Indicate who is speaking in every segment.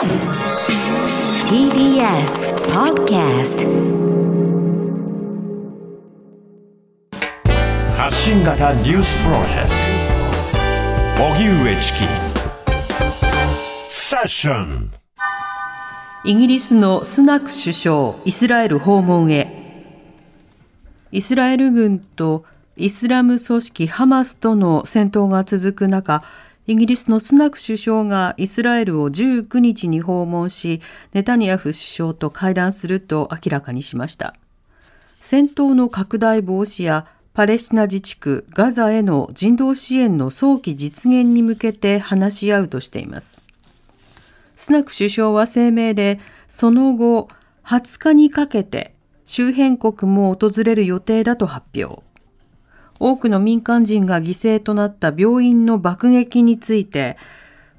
Speaker 1: TBS Podcast
Speaker 2: 発信型ニュースプロジェクト。荻上チキ。セッション。
Speaker 3: イギリスのスナク首相、イスラエル訪問へ。イスラエル軍とイスラム組織ハマスとの戦闘が続く中、イギリスのスナク首相がイスラエルを19日に訪問し、ネタニヤフ首相と会談すると明らかにしました。戦闘の拡大防止やパレスチナ自治区ガザへの人道支援の早期実現に向けて話し合うとしています。スナク首相は声明で、その後20日にかけて周辺国も訪れる予定だと発表。多くの民間人が犠牲となった病院の爆撃について、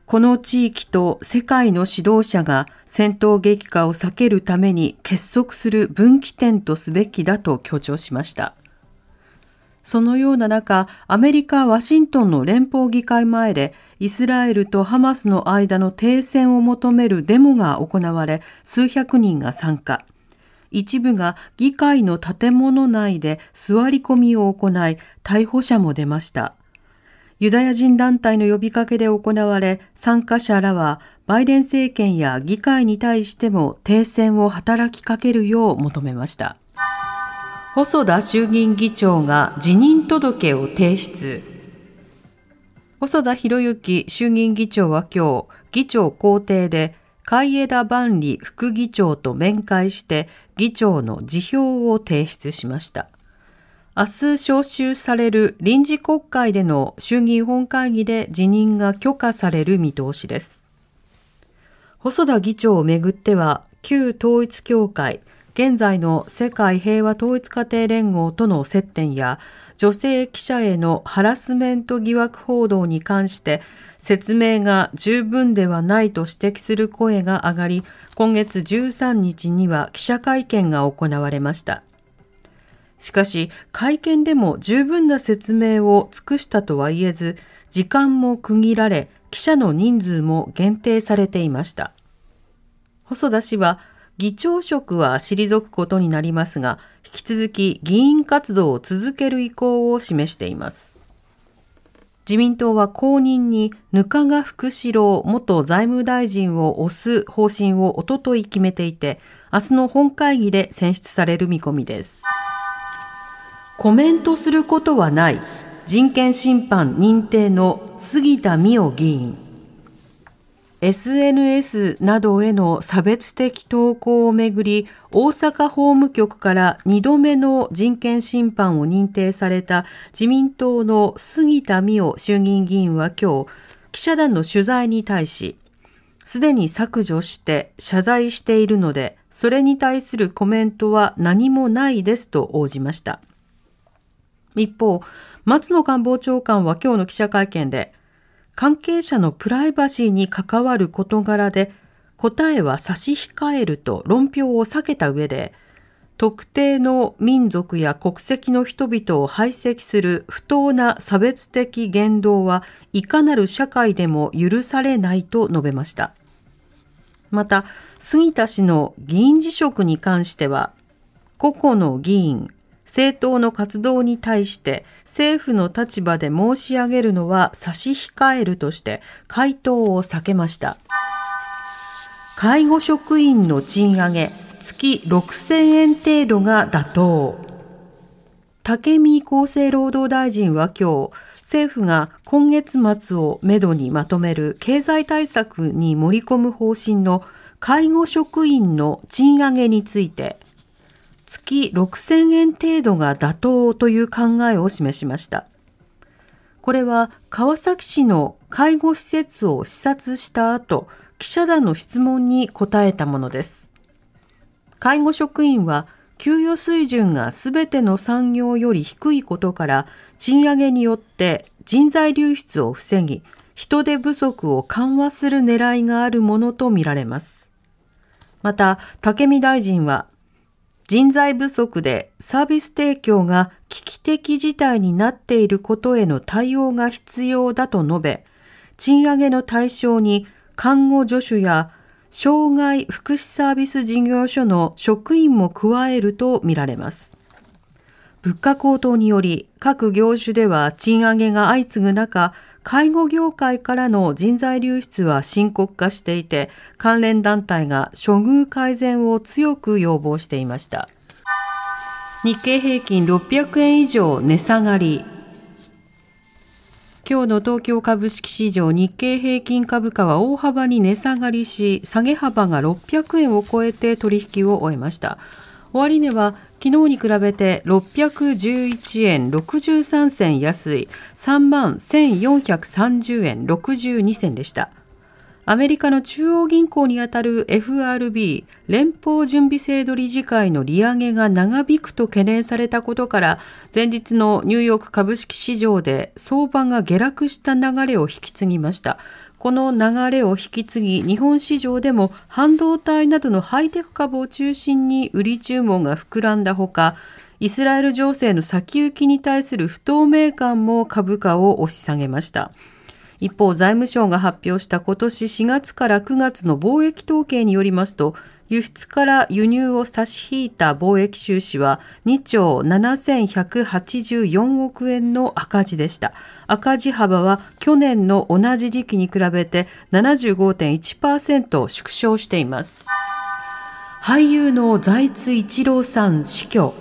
Speaker 3: この地域と世界の指導者が戦闘激化を避けるために結束する分岐点とすべきだと強調しました。そのような中、アメリカ・ワシントンの連邦議会前でイスラエルとハマスの間の停戦を求めるデモが行われ、数百人が参加。一部が議会の建物内で座り込みを行い、逮捕者も出ました。ユダヤ人団体の呼びかけで行われ、参加者らはバイデン政権や議会に対しても停戦を働きかけるよう求めました。細田衆議院議長が辞任届を提出。細田博之衆議院議長は今日、議長公邸で海江田万里副議長と面会して議長の辞表を提出しました。明日召集される臨時国会での衆議院本会議で辞任が許可される見通しです。細田議長をめぐっては、旧統一協会、現在の世界平和統一家庭連合との接点や女性記者へのハラスメント疑惑報道に関して説明が十分ではないと指摘する声が上がり、今月13日には記者会見が行われました。しかし、会見でも十分な説明を尽くしたとは言えず、時間も区切られ、記者の人数も限定されていました。細田氏は、議長職は退くことになりますが、引き続き議員活動を続ける意向を示しています。自民党は後任に額賀福志郎元財務大臣を推す方針をおととい決めていて、明日の本会議で選出される見込みです。コメントすることはない人権侵犯認定の杉田水脈議員。SNS などへの差別的投稿をめぐり、大阪法務局から2度目の人権侵犯を認定された自民党の杉田水脈衆議院議員は今日、記者団の取材に対し、すでに削除して謝罪しているので、それに対するコメントは何もないですと応じました。一方、松野官房長官は今日の記者会見で、関係者のプライバシーに関わる事柄で答えは差し控えると論評を避けた上で、特定の民族や国籍の人々を排斥する不当な差別的言動はいかなる社会でも許されないと述べました。また、杉田氏の議員辞職に関しては、個々の議員、政党の活動に対して政府の立場で申し上げるのは差し控えるとして回答を避けました。介護職員の賃上げ月6000円程度が妥当。武見厚生労働大臣は今日、政府が今月末をめどにまとめる経済対策に盛り込む方針の介護職員の賃上げについて、月6000円程度が妥当という考えを示しました。これは川崎市の介護施設を視察した後、記者団の質問に答えたものです。介護職員は給与水準がすべての産業より低いことから、賃上げによって人材流出を防ぎ、人手不足を緩和する狙いがあるものとみられます。また、武見大臣は、人材不足でサービス提供が危機的事態になっていることへの対応が必要だと述べ、賃上げの対象に看護助手や障害福祉サービス事業所の職員も加えるとみられます。物価高騰により各業種では賃上げが相次ぐ中、介護業界からの人材流出は深刻化していて、関連団体が処遇改善を強く要望していました。日経平均600円以上値下がり。今日の東京株式市場日経平均株価は大幅に値下がりし、下げ幅が600円を超えて取引を終えました。終値は昨日に比べて611円63銭安い3万1430円62銭でした。アメリカの中央銀行にあたる FRB 連邦準備制度理事会の利上げが長引くと懸念されたことから前日のニューヨーク株式市場で相場が下落した流れを引き継ぎましたこの流れを引き継ぎ日本市場でも半導体などのハイテク株を中心に売り注文が膨らんだほかイスラエル情勢の先行きに対する不透明感も株価を押し下げました。一方、財務省が発表した今年4月から9月の貿易統計によりますと、輸出から輸入を差し引いた貿易収支は2兆7184億円の赤字でした。赤字幅は去年の同じ時期に比べて75.1%縮小しています。俳優の財津一郎さん死去。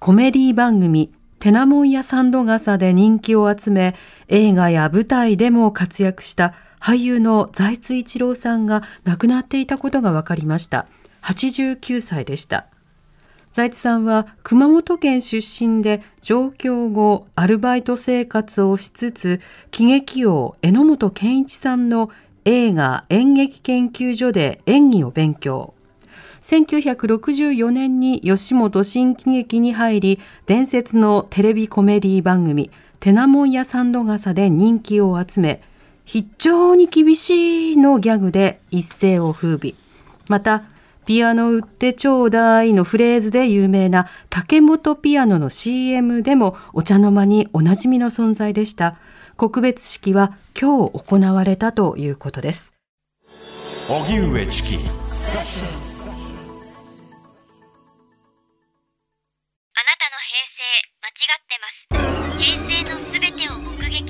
Speaker 3: コメディ番組テナモンやサンド傘で人気を集め、映画や舞台でも活躍した俳優の財津一郎さんが亡くなっていたことが分かりました。89歳でした。財津さんは熊本県出身で上京後アルバイト生活をしつつ喜劇王榎本健一さんの映画演劇研究所で演技を勉強。1964年に吉本新喜劇に入り、伝説のテレビコメディ番組、テナモンやサンド傘で人気を集め、非常に厳しいのギャグで一世を風靡。また、ピアノ売ってちょうだいのフレーズで有名な竹本ピアノの CM でもお茶の間におなじみの存在でした。告別式は今日行われたということです。
Speaker 2: 荻上チキ